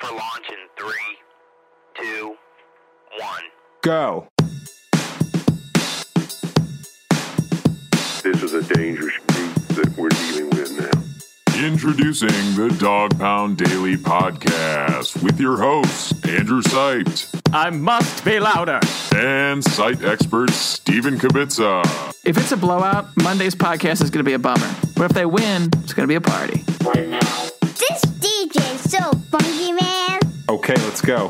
for launch in three, two, one. Go. This is a dangerous group that we're dealing with now. Introducing the Dog Pound Daily Podcast with your hosts, Andrew Siped I must be louder. and site expert Stephen Kibitza. If it's a blowout, Monday's podcast is going to be a bummer. But if they win, it's going to be a party. This DJ is so funky, man. Okay, let's go.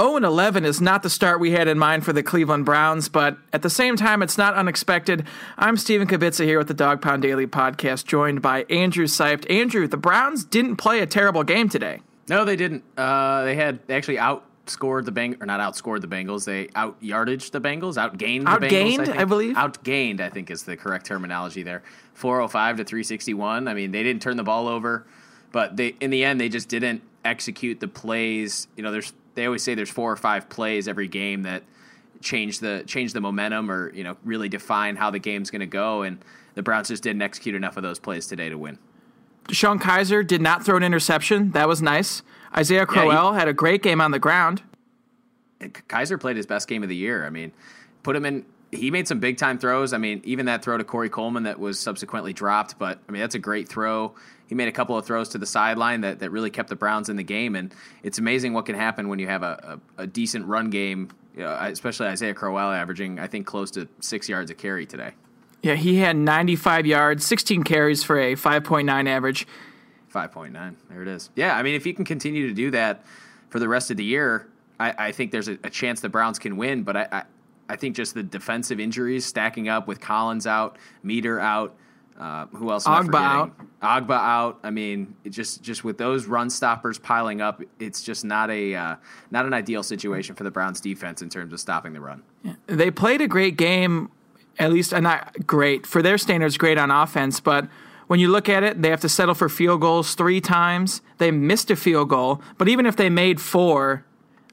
0 and 11 is not the start we had in mind for the Cleveland Browns, but at the same time, it's not unexpected. I'm Stephen Kibitza here with the Dog Pound Daily Podcast, joined by Andrew Siped. Andrew, the Browns didn't play a terrible game today. No, they didn't. Uh, they had they actually outscored the Beng or not outscored the Bengals. They out yardaged the Bengals, outgained the Outgained, Bengals. I think. believe? outgained. I think is the correct terminology there. Four hundred five to three sixty one. I mean, they didn't turn the ball over, but they in the end they just didn't execute the plays. You know, there's they always say there's four or five plays every game that change the change the momentum or you know really define how the game's going to go, and the Browns just didn't execute enough of those plays today to win. Sean Kizer did not throw an interception. That was nice. Isaiah Crowell had a great game on the ground. Kizer played his best game of the year. I mean, put him in. He made some big time throws. I mean, even that throw to Corey Coleman that was subsequently dropped, but I mean, that's a great throw. He made a couple of throws to the sideline that, that really kept the Browns in the game. And it's amazing what can happen when you have a, a, a decent run game, know, especially Isaiah Crowell averaging, I think, close to six yards a carry today. Yeah, he had 95 yards, 16 carries for a 5.9 average. 5.9. There it is. Yeah, I mean, if you can continue to do that for the rest of the year, I, I think there's a, a chance the Browns can win. But I, I, I think just the defensive injuries stacking up with Collins out, Meder out, uh, who else? am I Ogbah forgetting? out. Ogbah out. I mean, it just just with those run stoppers piling up, it's just not a uh, not an ideal situation for the Browns defense in terms of stopping the run. They played a great game, at least uh, not great for their standards, great on offense. But when you look at it, they have to settle for field goals three times. They missed a field goal, but even if they made four,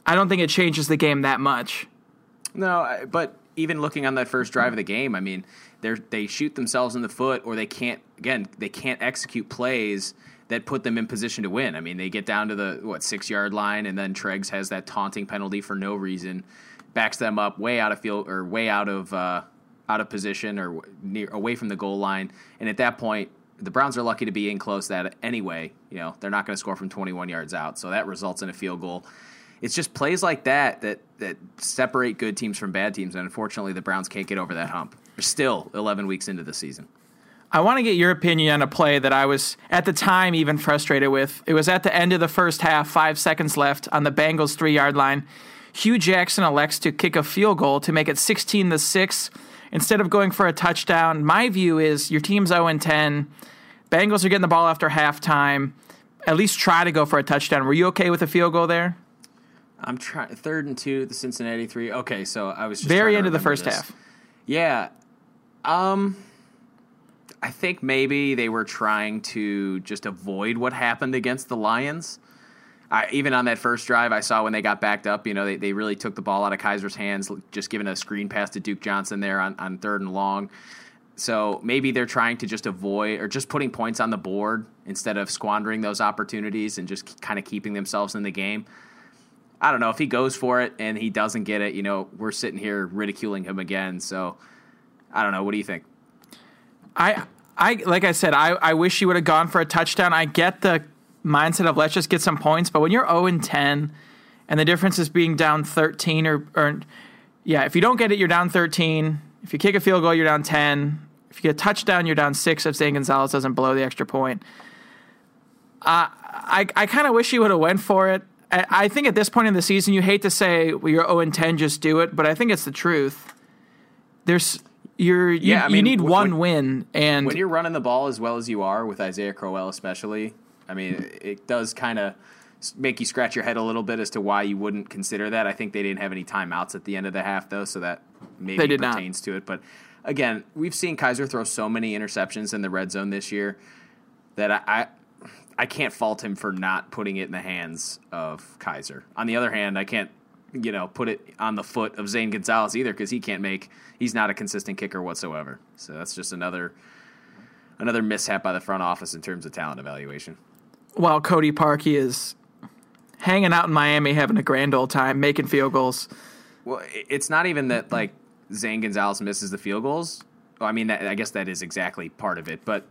I don't think it changes the game that much. No, but even looking on that first drive of the game, I mean, they they shoot themselves in the foot, or they can't. Again, they can't execute plays that put them in position to win. I mean, they get down to the what six yard line, and then Treggs has that taunting penalty for no reason, backs them up way out of field or way out of uh, out of position or near away from the goal line, and at that point. The Browns are lucky to be in close that anyway. You know, they're not going to score from 21 yards out. So that results in a field goal it's just plays like that that that separate good teams from bad teams, and unfortunately, the Browns can't get over that hump. They're still 11 weeks into the season. I want to get your opinion on a play that I was at the time even frustrated with. It was at the end of the first half, five seconds left on the Bengals three yard line. Hue Jackson elects to kick a field goal to make it 16 to 6 instead of going for a touchdown. My view is your team's 0 10. Bengals are getting the ball after halftime. At least try to go for a touchdown. Were you okay with a field goal there? I'm trying third and two, the Cincinnati three. Okay, so I was just Very end of the first this. half. Yeah, um, I think maybe they were trying to just avoid what happened against the Lions. I, even on that first drive, I saw when they got backed up, you know, they, they really took the ball out of Kizer's hands, just giving a screen pass to Duke Johnson there on, on third and long. So maybe they're trying to just avoid or just putting points on the board instead of squandering those opportunities and just kind of keeping themselves in the game. I don't know if he goes for it and he doesn't get it. You know, we're sitting here ridiculing him again. So I don't know. What do you think? I, I like I said, I, I wish he would have gone for a touchdown. I get the mindset of let's just get some points, but when you're 0 and 10 and the difference is being down 13 or, or yeah, if you don't get it, you're down 13. If you kick a field goal, you're down 10. If you get a touchdown, you're down six if Zane Gonzalez doesn't blow the extra point. Uh, I, I kind of wish he would have went for it. I, think at this point in the season, you hate to say well, you're 0 and 10, just do it, but I think it's the truth. There's you're you, Yeah, I you mean, need when- one win, and When you're running the ball as well as you are with Isaiah Crowell, especially, I mean, it does kind of make you scratch your head a little bit as to why you wouldn't consider that. I think they didn't have any timeouts at the end of the half, though, so that maybe did not. pertains to it. But again, we've seen Kizer throw so many interceptions in the red zone this year that I, I can't fault him for not putting it in the hands of Kizer. On the other hand, I can't you know put it on the foot of Zane Gonzalez either because he can't make he's not a consistent kicker whatsoever. So that's just another another mishap by the front office in terms of talent evaluation. while Cody Parkey is hanging out in Miami, having a grand old time, making field goals. Well, it's not even that like Zane Gonzalez misses the field goals. I mean, that, I guess that is exactly part of it. But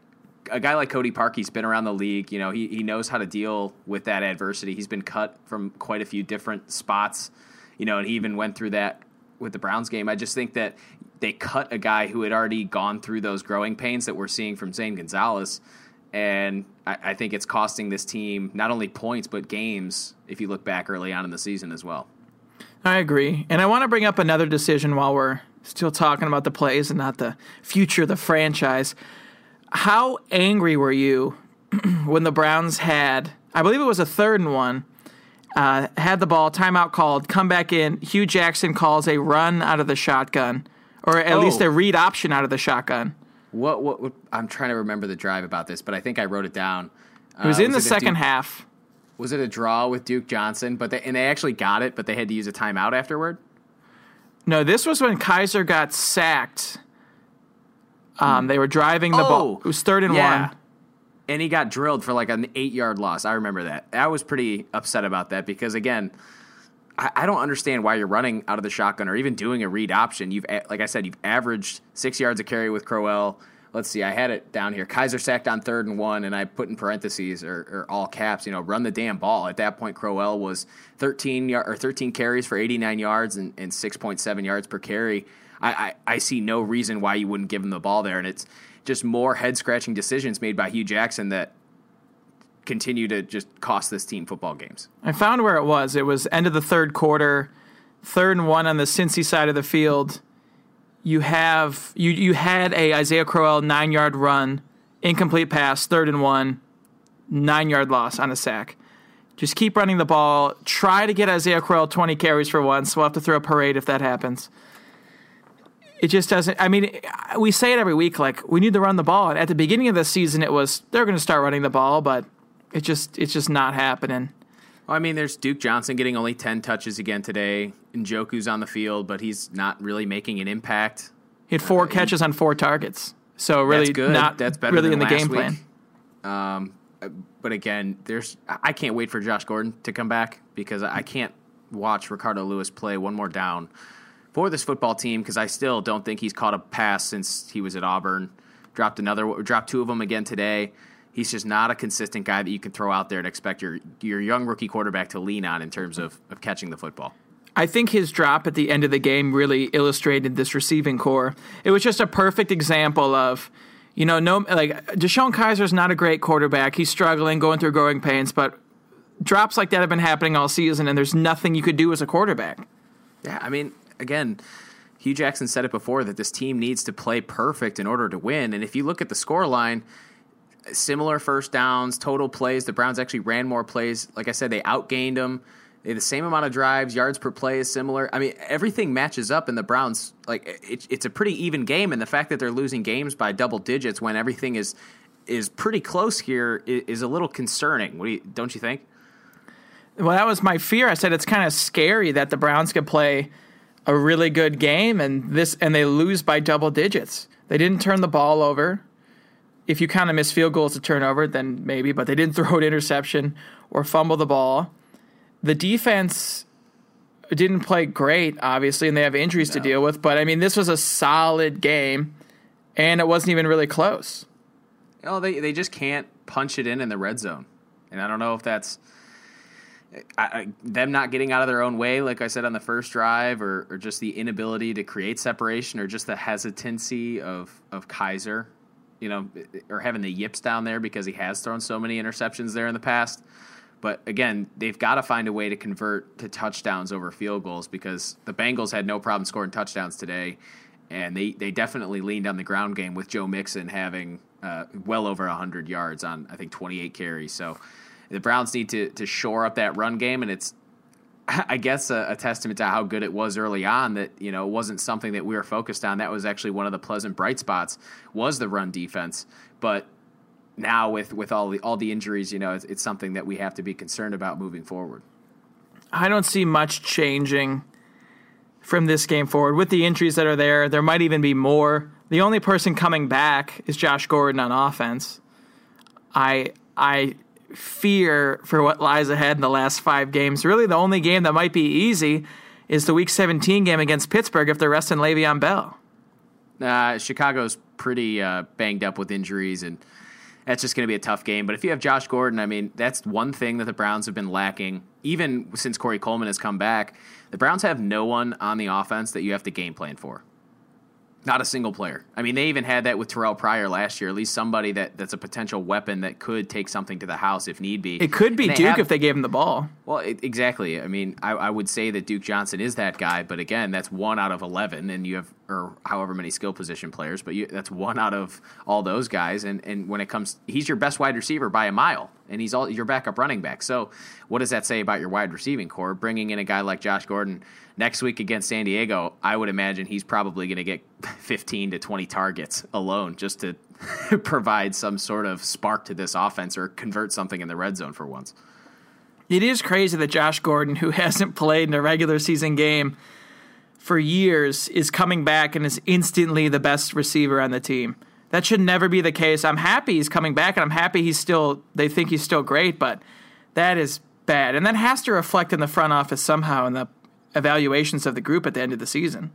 a guy like Cody Parkey's been around the league. You know, he he knows how to deal with that adversity. He's been cut from quite a few different spots. You know, and he even went through that with the Browns game. I just think that they cut a guy who had already gone through those growing pains that we're seeing from Zane Gonzalez. And I, I think it's costing this team not only points but games. If you look back early on in the season as well. I agree. And I want to bring up another decision while we're still talking about the plays and not the future of the franchise. How angry were you when the Browns had, I believe it was a third and one, uh, had the ball, timeout called, come back in. Hue Jackson calls a run out of the shotgun, or at Oh. least a read option out of the shotgun. What, what what I'm trying to remember the drive about this, but I think I wrote it down. It was Uh, in the second Duke- half. Was it a draw with Duke Johnson? But they, and they actually got it, but they had to use a timeout afterward. No, this was when Kizer got sacked. Um, they were driving the ball. Oh, It was third and yeah. one. And he got drilled for like an eight yard loss. I remember that. I was pretty upset about that because again, I, I don't understand why you're running out of the shotgun or even doing a read option. You've like I said, you've averaged six yards a carry with Crowell. Let's see, I had it down here. Kizer sacked on third and one, and I put in parentheses or, or all caps. You know, run the damn ball. At that point, Crowell was 13 yard, or 13 carries for 89 yards and, and 6.7 yards per carry. I, I, I see no reason why you wouldn't give him the ball there, and it's just more head scratching decisions made by Hue Jackson that continue to just cost this team football games. I found where it was. It was end of the third quarter, third and one on the Cincy side of the field. You have you you had a Isaiah Crowell nine yard run, incomplete pass, third and one, nine yard loss on a sack. Just keep running the ball. Try to get Isaiah Crowell twenty carries for once. We'll have to throw a parade if that happens. It just doesn't. I mean, we say it every week. Like we need to run the ball. And at the beginning of the season, it was they're going to start running the ball, but it just it's just not happening. Well, I mean, there's Duke Johnson getting only 10 touches again today. Njoku's on the field, but he's not really making an impact. He had four catches on four targets. So really That's good. not That's better really than in the game plan. week. Um, but again, there's I can't wait for Josh Gordon to come back because I can't watch Ricardo Louis play one more down for this football team because I still don't think he's caught a pass since he was at Auburn. Dropped another, dropped two of them again today. He's just not a consistent guy that you can throw out there and expect your your young rookie quarterback to lean on in terms of, of catching the football. I think his drop at the end of the game really illustrated this receiving core. It was just a perfect example of, you know, no like DeShone Kizer's not a great quarterback. He's struggling, going through growing pains, but drops like that have been happening all season, and there's nothing you could do as a quarterback. Yeah, I mean, again, Hue Jackson said it before that this team needs to play perfect in order to win. And if you look at the score line, similar first downs, total plays, the Browns actually ran more plays. Like I said, they outgained them. They the same amount of drives, yards per play is similar. I mean, everything matches up, and the Browns like it, it's a pretty even game. And the fact that they're losing games by double digits when everything is is pretty close here is, is a little concerning. What do you, don't you think? Well, that was my fear. I said it's kind of scary that the Browns could play a really good game and this and they lose by double digits. They didn't turn the ball over. If you kind of miss field goals to turnover, then maybe, but they didn't throw an interception or fumble the ball. The defense didn't play great, obviously, and they have injuries to deal with. But I mean, this was a solid game, and it wasn't even really close. Oh, they they just can't punch it in in the red zone, and I don't know if that's I, them not getting out of their own way, like I said on the first drive, or, or just the inability to create separation, or just the hesitancy of of Kizer, you know, or having the yips down there because he has thrown so many interceptions there in the past. But again, they've got to find a way to convert to touchdowns over field goals because the Bengals had no problem scoring touchdowns today, and they, they definitely leaned on the ground game with Joe Mixon having uh, well over 100 yards on, I think, 28 carries. So the Browns need to, to shore up that run game, and it's, I guess, a, a testament to how good it was early on that, you know, it wasn't something that we were focused on. That was actually one of the pleasant bright spots was the run defense. But now with with all the all the injuries, you know, it's, it's something that we have to be concerned about moving forward. I don't see much changing from this game forward with the injuries that are there. There might even be more. The only person coming back is Josh Gordon on offense. I I fear for what lies ahead in the last five games. Really, the only game that might be easy is the Week 17 game against Pittsburgh if they're resting Le'Veon Bell. Uh, Chicago's pretty uh, banged up with injuries, and that's just going to be a tough game. But if you have Josh Gordon, I mean, that's one thing that the Browns have been lacking, even since Corey Coleman has come back. The Browns have no one on the offense that you have to game plan for. Not a single player. I mean, they even had that with Terrell Pryor last year. At least somebody that, that's a potential weapon that could take something to the house if need be. It could be Duke have- if they gave him the ball. well, it, exactly. I mean, I, I would say that Duke Johnson is that guy, but again, that's one out of eleven, and you have or however many skill position players, but you, that's one out of all those guys. And and when it comes, he's your best wide receiver by a mile, and he's all your backup running back. So, what does that say about your wide receiving core? Bringing in a guy like Josh Gordon next week against San Diego, I would imagine he's probably going to get fifteen to twenty targets alone just to provide some sort of spark to this offense or convert something in the red zone for once. It is crazy that Josh Gordon, who hasn't played in a regular season game for years, is coming back and is instantly the best receiver on the team. That should never be the case. I'm happy he's coming back and I'm happy he's still they think he's still great, but that is bad. And that has to reflect in the front office somehow in the evaluations of the group at the end of the season.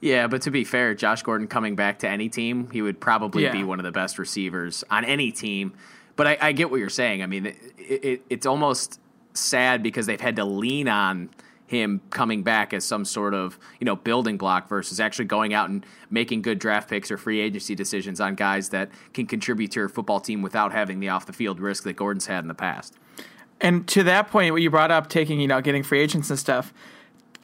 Yeah, but to be fair, Josh Gordon coming back to any team, he would probably Yeah. be one of the best receivers on any team. But I, I get what you're saying. I mean, it, it, it's almost sad because they've had to lean on him coming back as some sort of you know building block versus actually going out and making good draft picks or free agency decisions on guys that can contribute to your football team without having the off the field risk that Gordon's had in the past. And to that point, what you brought up, taking you know getting free agents and stuff.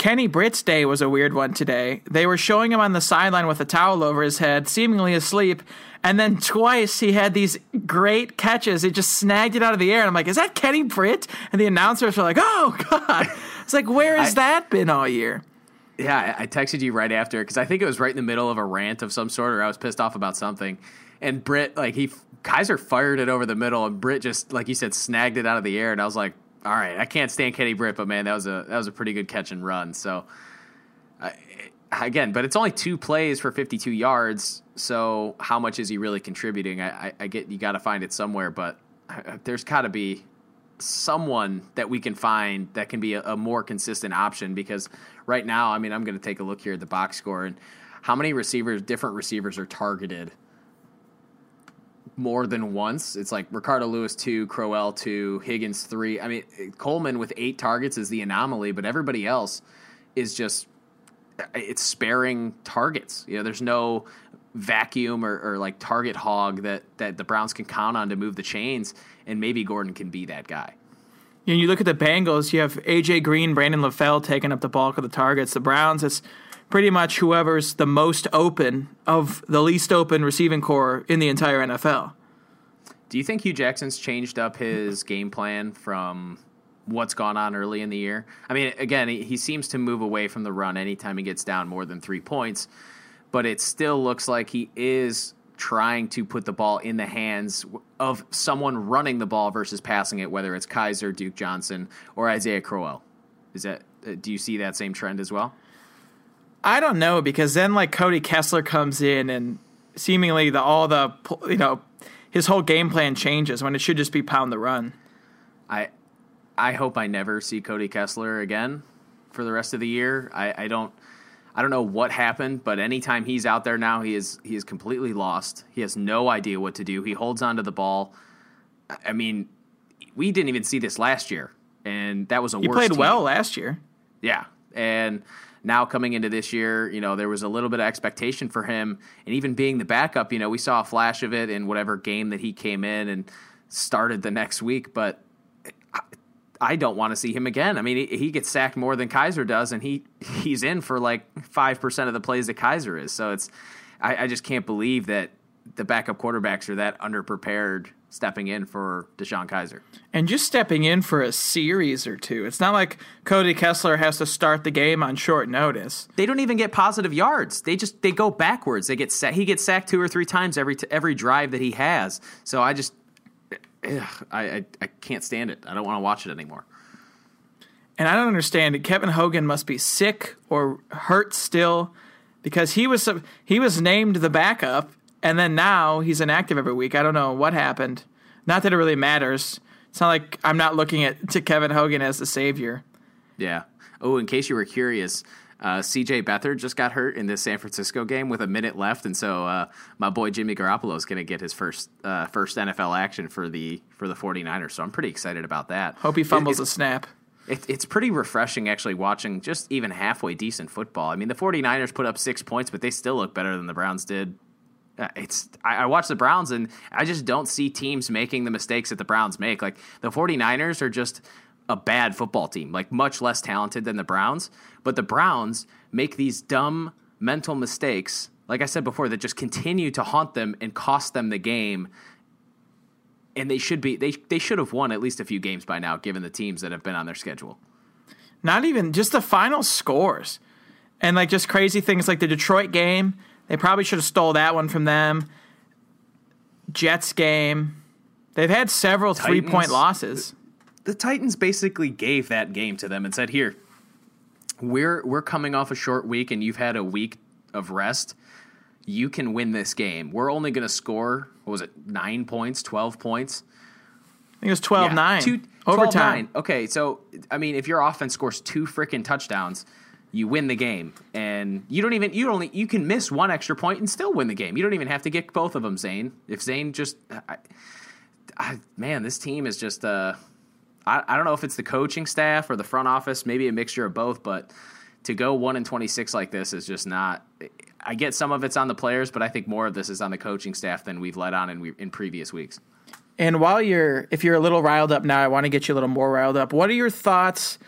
Kenny Britt's day was a weird one today. They were showing him on the sideline with a towel over his head, seemingly asleep, and then twice he had these great catches. He just snagged it out of the air, and I'm like, "Is that Kenny Britt?" And the announcers were like, "Oh God!" It's like, where has I- that been all year? Yeah, I I texted you right after because I think it was right in the middle of a rant of some sort, or I was pissed off about something. And Britt, like he, Kizer fired it over the middle, and Britt just, like you said, snagged it out of the air. And I was like, all right, I can't stand Kenny Britt, but man, that was a that was a pretty good catch and run. So, I, again, but it's only two plays for 52 yards. So how much is he really contributing? I, I, I get you got to find it somewhere, but uh, there's got to be someone that we can find that can be a, a more consistent option because right now, I mean, I'm going to take a look here at the box score and how many receivers, different receivers, are targeted more than once. It's like Ricardo Louis two, Crowell two, Higgins three. I mean, Coleman with eight targets is the anomaly, but everybody else is just it's sparing targets. You know, there's no vacuum or, or like target hog that that the Browns can count on to move the chains, and maybe Gordon can be that guy. Know, you look at the Bengals, you have AJ Green, Brandon LaFell taking up the bulk of the targets. The Browns, it's pretty much whoever's the most open of the least open receiving core in the entire NFL. Do you think Hue Jackson's changed up his game plan from what's gone on early in the year? I mean, again, he, he seems to move away from the run anytime he gets down more than three points, but it still looks like he is trying to put the ball in the hands of someone running the ball versus passing it, whether it's Kizer, Duke Johnson, or Isaiah Crowell. Is that? uh, Do you see that same trend as well? I don't know because then like Cody Kessler comes in and seemingly the all the you know his whole game plan changes when it should just be pound the run. I I hope I never see Cody Kessler again for the rest of the year. I, I don't I don't know what happened, but anytime he's out there now, he is he is completely lost. He has no idea what to do. He holds onto the ball. I- mean, we didn't even see this last year, and that was a He played team. well last year. Yeah. And now coming into this year, you know, there was a little bit of expectation for him. And even being the backup, you know, we saw a flash of it in whatever game that he came in and started the next week. But I- don't want to see him again. I mean, he, he gets sacked more than Kizer does, and he he's in for like five percent of the plays that Kizer is. So it's I, I just can't believe that the backup quarterbacks are that underprepared stepping in for DeShone Kizer. And just stepping in for a series or two. It's not like Cody Kessler has to start the game on short notice. they don't even get positive yards. They just they go backwards. They get sa- he gets sacked two or three times every t- every drive that he has. So I just eh, ugh, I, I I can't stand it. I don't want to watch it anymore. And I don't understand it. Kevin Hogan must be sick or hurt still because he was he was named the backup and then now he's inactive every week. I don't know what happened. Not that it really matters. It's not like I'm not looking at to Kevin Hogan as the savior. Yeah. Oh, in case you were curious, uh, C.J. Beathard just got hurt in this San Francisco game with a minute left, and so uh, my boy Jimmy Garoppolo is going to get his first uh, first NFL action for the for the 49ers. So I'm pretty excited about that. Hope he fumbles It- a snap. It, it's pretty refreshing actually watching just even halfway decent football. I mean, the 49ers put up six points, but they still look better than the Browns did. Uh, It's I, I watch the Browns and I just don't see teams making the mistakes that the Browns make. Like the 49ers are just a bad football team, like much less talented than the Browns. But the Browns make these dumb mental mistakes, like I said before, that just continue to haunt them and cost them the game and they should be they they should have won at least a few games by now given the teams that have been on their schedule. Not even just the final scores, and like just crazy things like the Detroit game. They probably should have stole that one from them. Jets game. They've had several three point losses. The Titans basically gave that game to them and said, "Here, we're we're coming off a short week and you've had a week of rest. You can win this game. We're only going to score what was it? 9 points, 12 points. I think it was 12 9. Two, Overtime. 12-9. Okay, so I mean, if your offense scores two freaking touchdowns, you win the game, and you don't even you only you can miss one extra point and still win the game. You don't even have to get both of them, Zane. If Zane just, I, I, man, this team is just. Uh, I, I don't know if it's the coaching staff or the front office, maybe a mixture of both, but to go one and twenty six like this is just not. I get some of it's on the players, but I think more of this is on the coaching staff than we've let on in, in previous weeks. And while you're, if you're a little riled up now, I want to get you a little more riled up. What are your thoughts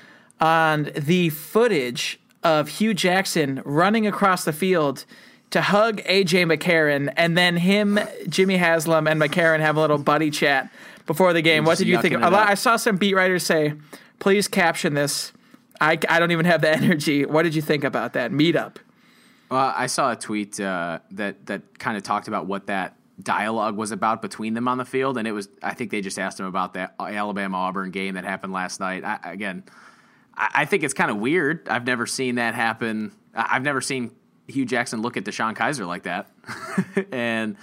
on the footage of Hue Jackson running across the field to hug AJ McCarron, and then him, Jimmy Haslam, and McCarron have a little buddy chat before the game? What did you think? yucking A it lot, up. I saw some beat writers say, "Please caption this." I, I don't even have the energy. What did you think about that meetup? Well, I saw a tweet uh, that that kind of talked about what that dialogue was about between them on the field, and it was I think they just asked him about that Alabama Auburn game that happened last night. I, again, I, think it's kind of weird. I've never seen that happen. I've never seen Hue Jackson look at DeShone Kizer like that, and.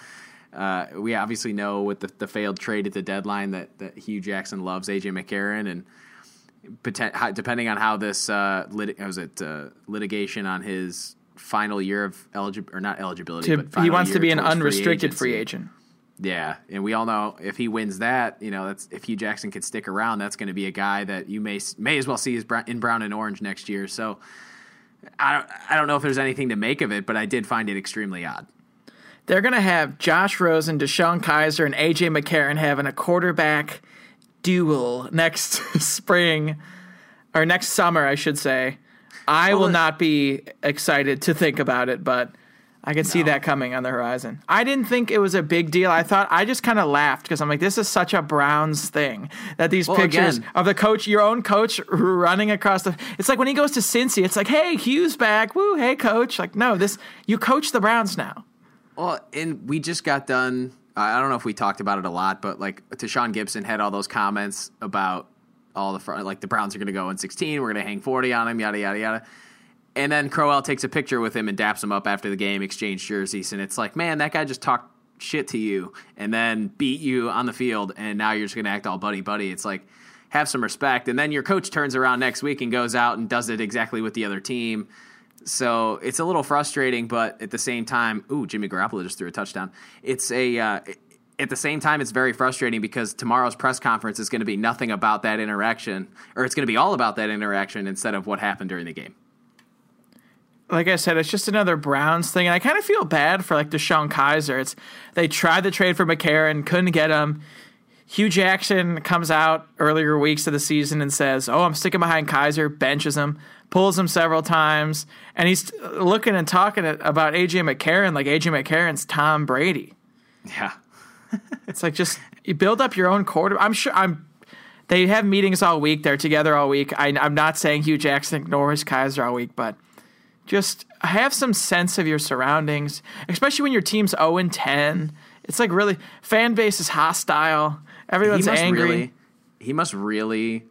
Uh, we obviously know with the, the failed trade at the deadline that, that Hue Jackson loves AJ McCarron and depending on how this uh, lit- was it uh, litigation on his final year of eligibility or not eligibility, To, but he wants to be an unrestricted free agency. agent. Yeah, and we all know if he wins that, you know, that's if Hue Jackson can stick around, that's going to be a guy that you may may as well see as brown, in brown and orange next year. So I don't I don't know if there's anything to make of it, but I did find it extremely odd. They're going to have Josh Rosen, DeShone Kizer, and AJ McCarron having a quarterback duel next spring or next summer, I should say. I will not be excited to think about it, but I can see that coming on the horizon. I didn't think it was a big deal. I thought I just kind of laughed because I'm like, this is such a Browns thing that these Well, pictures again- of the coach, your own coach, running across the. It's like when he goes to Cincy, it's like, hey, Hue's back. Woo, hey, coach. Like, no, this you coach the Browns now. Well, and we just got done. I I don't know if we talked about it a lot, but like Tashaun Gipson had all those comments about all the front, like the Browns are going to go in 16, we're going to hang 40 on him, yada yada yada. And then Crowell takes a picture with him and daps him up after the game, exchange jerseys, and it's like, man, that guy just talked shit to you and then beat you on the field, and now you're just to act all buddy buddy. It's like have some respect, and then your coach turns around next week and goes out and does it exactly with the other team. So it's a little frustrating, but at the same time, ooh, Jimmy Garoppolo just threw a touchdown. It's a uh, at the same time, it's very frustrating because tomorrow's press conference is going to be nothing about that interaction, or it's going to be all about that interaction instead of what happened during the game. Like I said, it's just another Browns thing, and I kind of feel bad for like DeShone Kizer. It's they tried to trade for McCarron, couldn't get him. Hue Jackson comes out earlier weeks of the season and says, "Oh, I'm sticking behind Kizer," benches him, pulls him several times, and he's looking and talking about AJ McCarron like AJ McCarron's Tom Brady. Yeah, It's like just you build up your own quarter. I'm sure I'm. They have meetings all week. They're together all week. I, I'm not saying Hue Jackson ignores Kizer all week, but just have some sense of your surroundings, especially when your team's 0 and 10. It's like really fan base is hostile. Everyone's he angry. really, he must really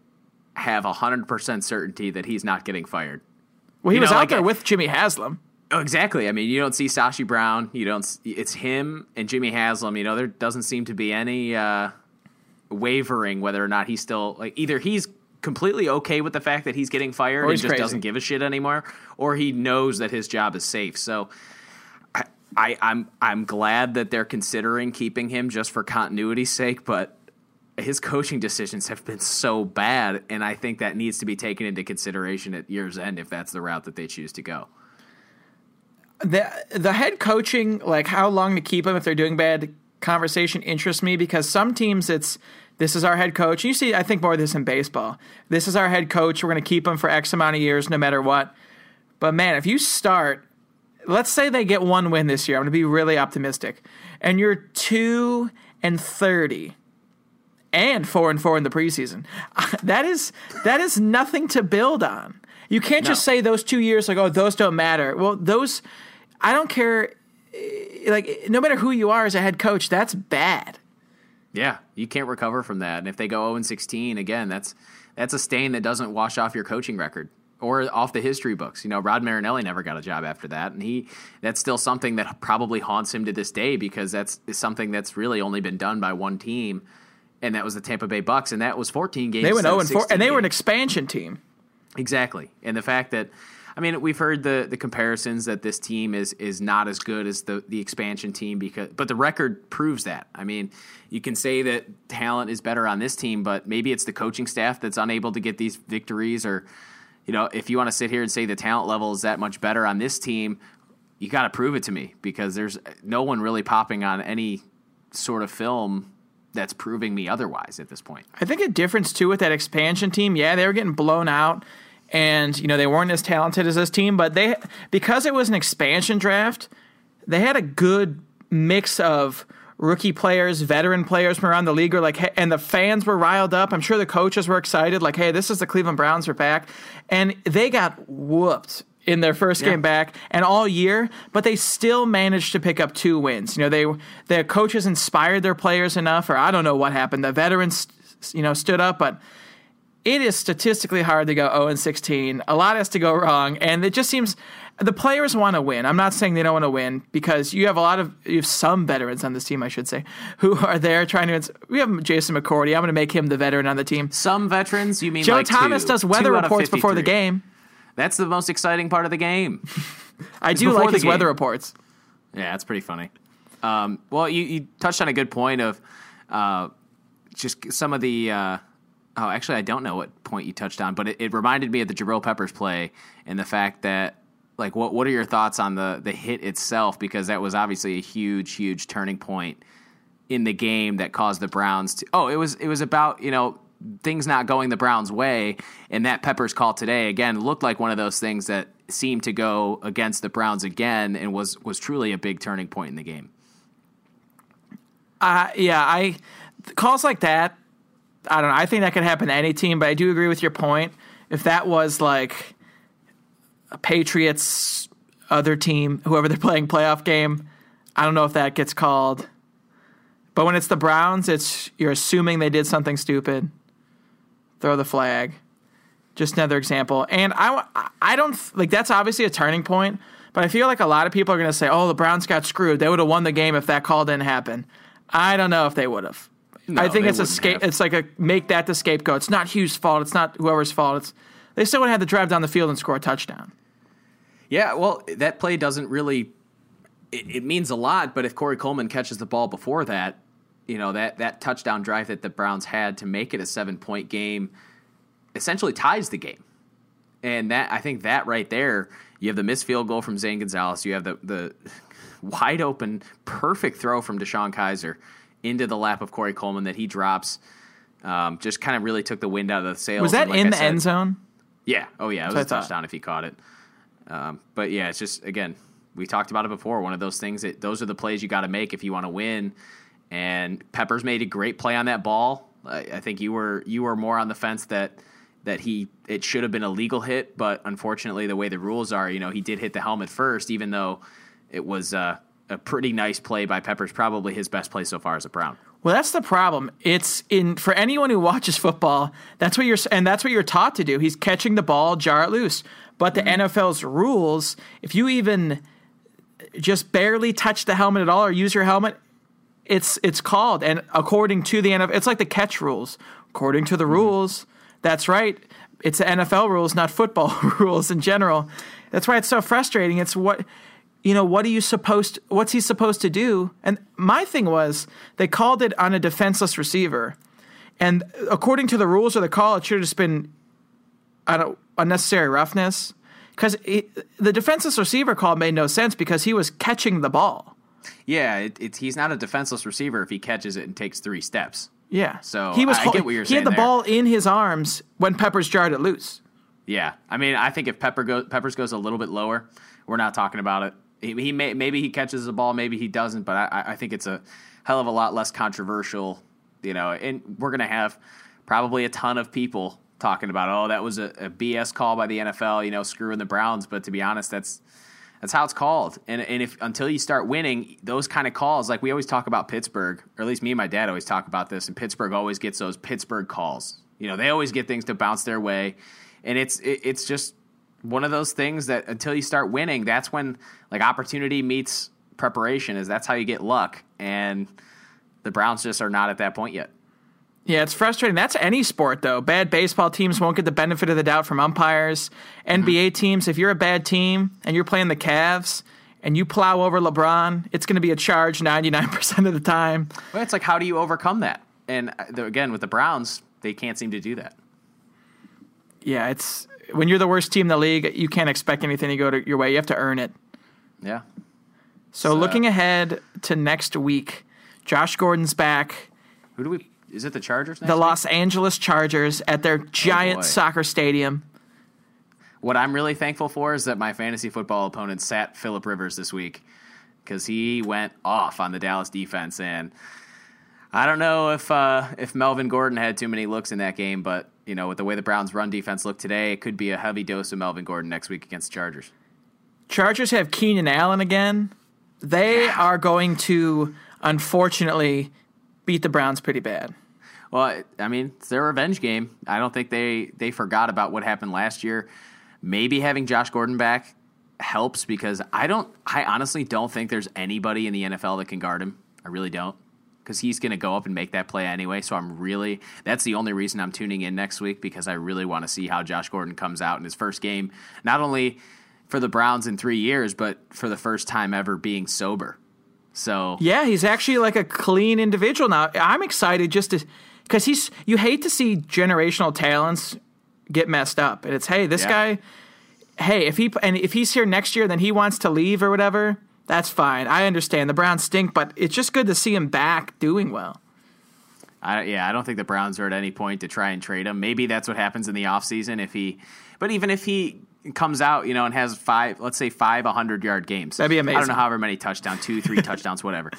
have hundred percent certainty that he's not getting fired. well, he you was know, out like there a- with Jimmy Haslam. Oh, exactly. I mean, you don't see Sashi Brown. You don't. It's him and Jimmy Haslam. You know, there doesn't seem to be any uh, wavering whether or not he's still like either he's completely okay with the fact that he's getting fired Or and just crazy. doesn't give a shit anymore, or he knows that his job is safe. So I, I I'm I'm glad that they're considering keeping him just for continuity's sake, but his coaching decisions have been so bad, and I think that needs to be taken into consideration at year's end if that's the route that they choose to go. the the head coaching, like how long to keep them if they're doing bad, conversation interests me because some teams it's this is our head coach. You see, I think more of this in baseball. This is our head coach. We're going to keep him for X amount of years, no matter what. But man, if you start, let's say they get one win this year. I'm going to be really optimistic, and you're two and thirty, and four and four in the preseason. That is that is nothing to build on. You can't just say those two years like, oh, those don't matter. Well, those, I don't care. Eh, Like, no matter who you are as a head coach, that's bad. Yeah, you can't recover from that. And if they go 0 16, again, that's that's a stain that doesn't wash off your coaching record or off the history books. You know, Rod Marinelli never got a job after that, and he that's still something that probably haunts him to this day because that's something that's really only been done by one team, and that was the Tampa Bay Bucks, and that was 14 games. They went zero and four, and they were an expansion team. Exactly, and the fact that, I mean, we've heard the the comparisons that this team is is not as good as the the expansion team because, but the record proves that. I mean, you can say that talent is better on this team, but maybe it's the coaching staff that's unable to get these victories, or you know, if you want to sit here and say the talent level is that much better on this team, you got to prove it to me because there's no one really popping on any sort of film that's proving me otherwise at this point. I think a difference too with that expansion team, yeah, they were getting blown out and you know they weren't as talented as this team, but they because it was an expansion draft, they had a good mix of rookie players, veteran players from around the league are like hey, and the fans were riled up. I'm sure the coaches were excited like, "Hey, this is the Cleveland Browns are back." And they got whooped in their first game back and all year, but they still managed to pick up two wins. You know, they their coaches inspired their players enough, or I don't know what happened. The veterans, you know, stood up, but it is statistically hard to go 0 and 16. A lot has to go wrong, and it just seems the players want to win. I'm not saying they don't want to win because you have a lot of you have some veterans on this team, I should say, who are there trying to. We have Jason McCourty. I'm going to make him the veteran on the team. Some veterans, you mean Joe like Thomas two. does weather Two out of reports before the game. That's the most exciting part of the game. I do like his weather reports. Yeah, that's pretty funny. Um, well, you, you touched on a good point of uh, just some of the. Uh, oh, actually, I don't know what point you touched on, but it, it reminded me of the Jabril Peppers play and the fact that, like, what what are your thoughts on the the hit itself? Because that was obviously a huge, huge turning point in the game that caused the Browns to. Oh, it was it was about you know things not going the Browns' way, and that Peppers call today again looked like one of those things that seemed to go against the Browns again, and was was truly a big turning point in the game. Uh, yeah, I calls like that. I don't know. I think that could happen to any team, but I do agree with your point. If that was like a Patriots other team, whoever they're playing playoff game, I don't know if that gets called. But when it's the Browns, it's you're assuming they did something stupid. Throw the flag. Just another example. And I, I don't like that's obviously a turning point, but I feel like a lot of people are going to say, "Oh, the Browns got screwed. They would have won the game if that call didn't happen." I don't know if they would have. No, I think it's a scape. It's like a make that the scapegoat. It's not Hughes' fault. It's not whoever's fault. It's they still would have had to drive down the field and score a touchdown. Yeah, well, that play doesn't really. It, it means a lot, but if Corey Coleman catches the ball before that, you know that that touchdown drive that the Browns had to make it a seven point game, essentially ties the game. And that I think that right there, you have the missed field goal from Zane Gonzalez. You have the the wide open, perfect throw from DeShone Kizer into the lap of Corey Coleman that he drops. Um, just kind of really took the wind out of the sails. Was that like in I the said- end zone? yeah. Oh, yeah. It was a what I thought. touchdown if he caught it. Um, but yeah, it's just again, we talked about it before. One of those things that those are the plays you got to make if you want to win. And Peppers made a great play on that ball. I, I think you were you were more on the fence that that he it should have been a legal hit, but unfortunately, the way the rules are, you know, he did hit the helmet first, even though it was uh, a pretty nice play by Peppers, probably his best play so far as a Brown. Well, that's the problem. It's in for anyone who watches football. That's what you're and that's what you're taught to do. He's catching the ball, jar it loose. But the mm-hmm. NFL's rules, if you even just barely touch the helmet at all or use your helmet, it's it's called, and according to the NFL, it's like the catch rules. According to the mm-hmm. rules, that's right. It's the NFL rules, not football rules in general. That's why it's so frustrating. It's what you know. What are you supposed? What's he supposed to do? And my thing was they called it on a defenseless receiver, and according to the rules of the call, it should have just been I don't unnecessary roughness because the defenseless receiver call made no sense because he was catching the ball. Yeah, it, it's he's not a defenseless receiver if he catches it and takes three steps. Yeah. So he was. I hol- get what you're he had the there. ball in his arms when Peppers jarred it loose. Yeah, I mean, I think if Pepper goes, Peppers goes a little bit lower, we're not talking about it. He, he may, maybe he catches the ball, maybe he doesn't, but I, I think it's a hell of a lot less controversial, you know. And we're gonna have probably a ton of people talking about, oh, that was a, a BS call by the NFL, you know, screwing the Browns. But to be honest, that's that's how it's called. And and if until you start winning, those kind of calls, like we always talk about Pittsburgh, or at least me and my dad always talk about this, and Pittsburgh always gets those Pittsburgh calls. You know, they always get things to bounce their way, and it's it, it's just one of those things that until you start winning, that's when like opportunity meets preparation. Is that's how you get luck, and the Browns just are not at that point yet. Yeah, it's frustrating. That's any sport, though. Bad baseball teams won't get the benefit of the doubt from umpires. NBA teams, if you're a bad team and you're playing the Cavs and you plow over LeBron, it's going to be a charge 99% of the time. Well, it's like how do you overcome that? And uh, again, with the Browns, they can't seem to do that. Yeah, it's when you're the worst team in the league, you can't expect anything to go to your way. You have to earn it. Yeah. So, So- looking ahead to next week, Josh Gordon's back. Who do we? Is it the Chargers? Next The week? Los Angeles Chargers at their giant boy. soccer stadium. What I'm really thankful for is that my fantasy football opponent sat Philip Rivers this week because he went off on the Dallas defense, and I don't know if uh, if Melvin Gordon had too many looks in that game, but you know, with the way the Browns' run defense looked today, it could be a heavy dose of Melvin Gordon next week against Chargers. Chargers have Keenan Allen again. They are going to, unfortunately, beat the Browns pretty bad. Well, I mean, it's their revenge game. I don't think they they forgot about what happened last year. Maybe having Josh Gordon back helps because I don't. I honestly don't think there's anybody in the NFL that can guard him. I really don't because he's going to go up and make that play anyway. So I'm really that's the only reason I'm tuning in next week because I really want to see how Josh Gordon comes out in his first game, not only for the Browns in three years, but for the first time ever being sober. So Yeah, he's actually like a clean individual now. I'm excited just to because he's you hate to see generational talents get messed up, and it's hey, this Yeah. guy, hey, if he and if he's here next year, then he wants to leave or whatever. That's fine. I understand the Browns stink, but it's just good to see him back doing well. I, yeah, I don't think the Browns are at any point to try and trade him. Maybe that's what happens in the offseason if he, but even if he comes out, you know, and has five, let's say five 100 yard games. That'd be amazing. I don't know however many touchdowns, two, three touchdowns, whatever.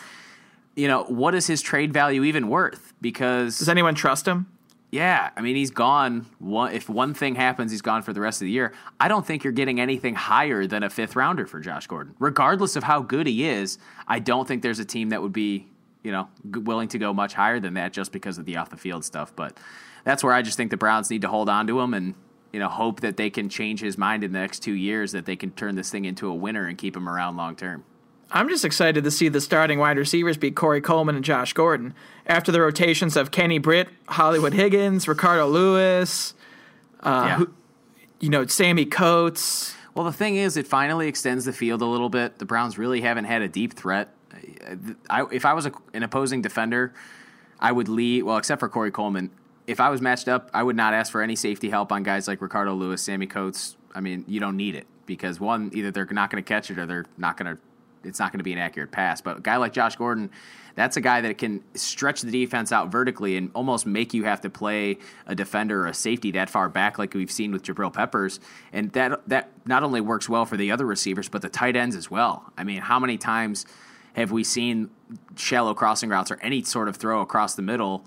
You know, what is his trade value even worth? Because Does anyone trust him? Yeah, I mean, he's gone. One, if one thing happens, he's gone for the rest of the year. I don't think you're getting anything higher than a fifth rounder for Josh Gordon, regardless of how good he is. I don't think there's a team that would be, you know, willing to go much higher than that just because of the off the field stuff. But that's where I just think the Browns need to hold on to him and you know hope that they can change his mind in the next two years, that they can turn this thing into a winner and keep him around long term. I'm just excited to see the starting wide receivers be Corey Coleman and Josh Gordon after the rotations of Kenny Britt, Hollywood Higgins, Ricardo Louis, uh, yeah. you know, Sammy Coates. Well, the thing is, it finally extends the field a little bit. The Browns really haven't had a deep threat. I, if I was a, an opposing defender, I would lead. Well, except for Corey Coleman, if I was matched up, I would not ask for any safety help on guys like Ricardo Louis, Sammy Coates. I mean, you don't need it because one, either they're not going to catch it or they're not going to. It's not going to be an accurate pass. But a guy like Josh Gordon, that's a guy that can stretch the defense out vertically and almost make you have to play a defender or a safety that far back, like we've seen with Jabril Peppers. And that that not only works well for the other receivers, but the tight ends as well. I mean, how many times have we seen shallow crossing routes or any sort of throw across the middle?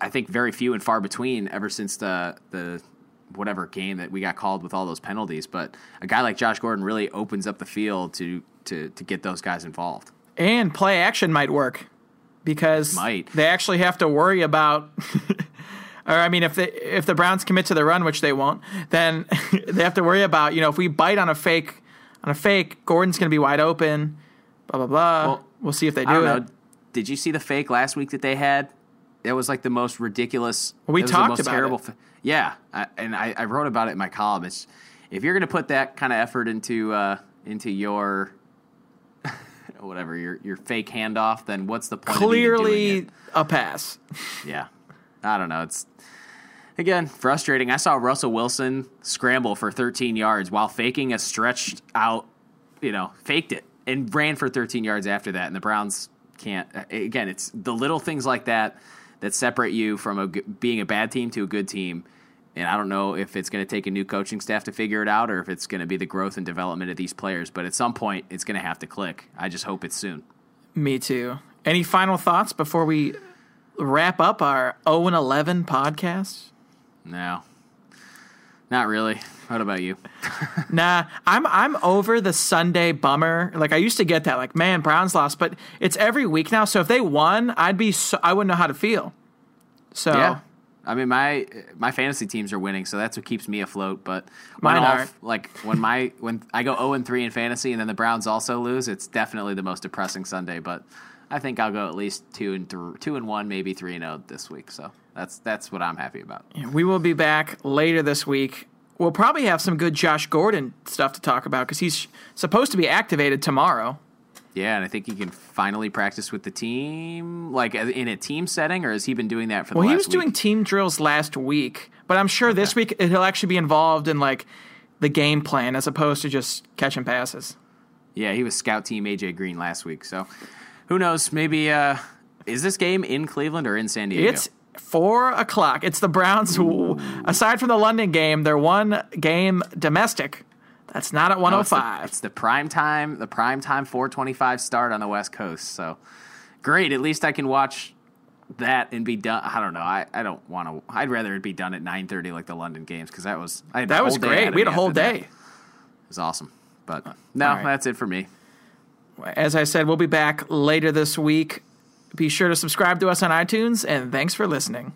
I think very few and far between ever since the the whatever game that we got called with all those penalties. But a guy like Josh Gordon really opens up the field to to to get those guys involved. And play action might work because Might. they actually have to worry about. or I mean, if the if the Browns commit to the run, which they won't, then they have to worry about you know if we bite on a fake on a fake, Gordon's going to be wide open. Blah blah blah. Well, we'll see if they do it. know. did you see the fake last week that they had? It was like the most ridiculous. We talked the most about terrible. it. fa- yeah, I, and I, I wrote about it in my column. It's if you're going to put that kind of effort into uh, into your whatever your your fake handoff, then what's the point? of even doing Clearly a pass. Yeah. I don't know. It's again frustrating. I saw Russell Wilson scramble for 13 yards while faking a stretched out, you know, faked it and ran for 13 yards after that. And the Browns can't. Again, it's the little things like that that separate you from a, being a bad team to a good team. And I don't know if it's going to take a new coaching staff to figure it out or if it's going to be the growth and development of these players. But at some point, it's going to have to click. I just hope it's soon. Me too. Any final thoughts before we wrap up our 0 and 11 podcast? No, not really. What about you? Nah, I'm I'm over the Sunday bummer. Like I used to get that. Like man, Browns lost, but it's every week now. So if they won, I'd be so, I wouldn't know how to feel. So Yeah. I mean my my fantasy teams are winning, so that's what keeps me afloat. But Mine all- aren't. like when my when I go zero and three in fantasy, and then the Browns also lose, it's definitely the most depressing Sunday. But I think I'll go at least two and th- two and one, maybe three and zero this week. So that's that's what I'm happy about. we will be back later this week. We'll probably have some good Josh Gordon stuff to talk about because he's supposed to be activated tomorrow. Yeah, and I think he can finally practice with the team, like in a team setting, or has he been doing that for the Well, he was week? doing team drills last week, but I'm sure this week he'll actually be involved in like the game plan as opposed to just catching passes. Yeah, he was scout team AJ Green last week. So who knows? Maybe uh, is this game in Cleveland or in San Diego? It's four o'clock. It's the Browns. Who, aside from the London game, their one game domestic. That's not at No, it's the- 105. It's the prime time, the prime time 425 start on the West Coast. So great. At least I can watch that and be done. I don't know. I, I don't want to. I'd rather it be done at 9:30 like the London games because that was I had that was great. We had a whole after that. day. It was awesome. But no, right. that's it for me. As I said, we'll be back later this week. Be sure to subscribe to us on iTunes, and thanks for listening.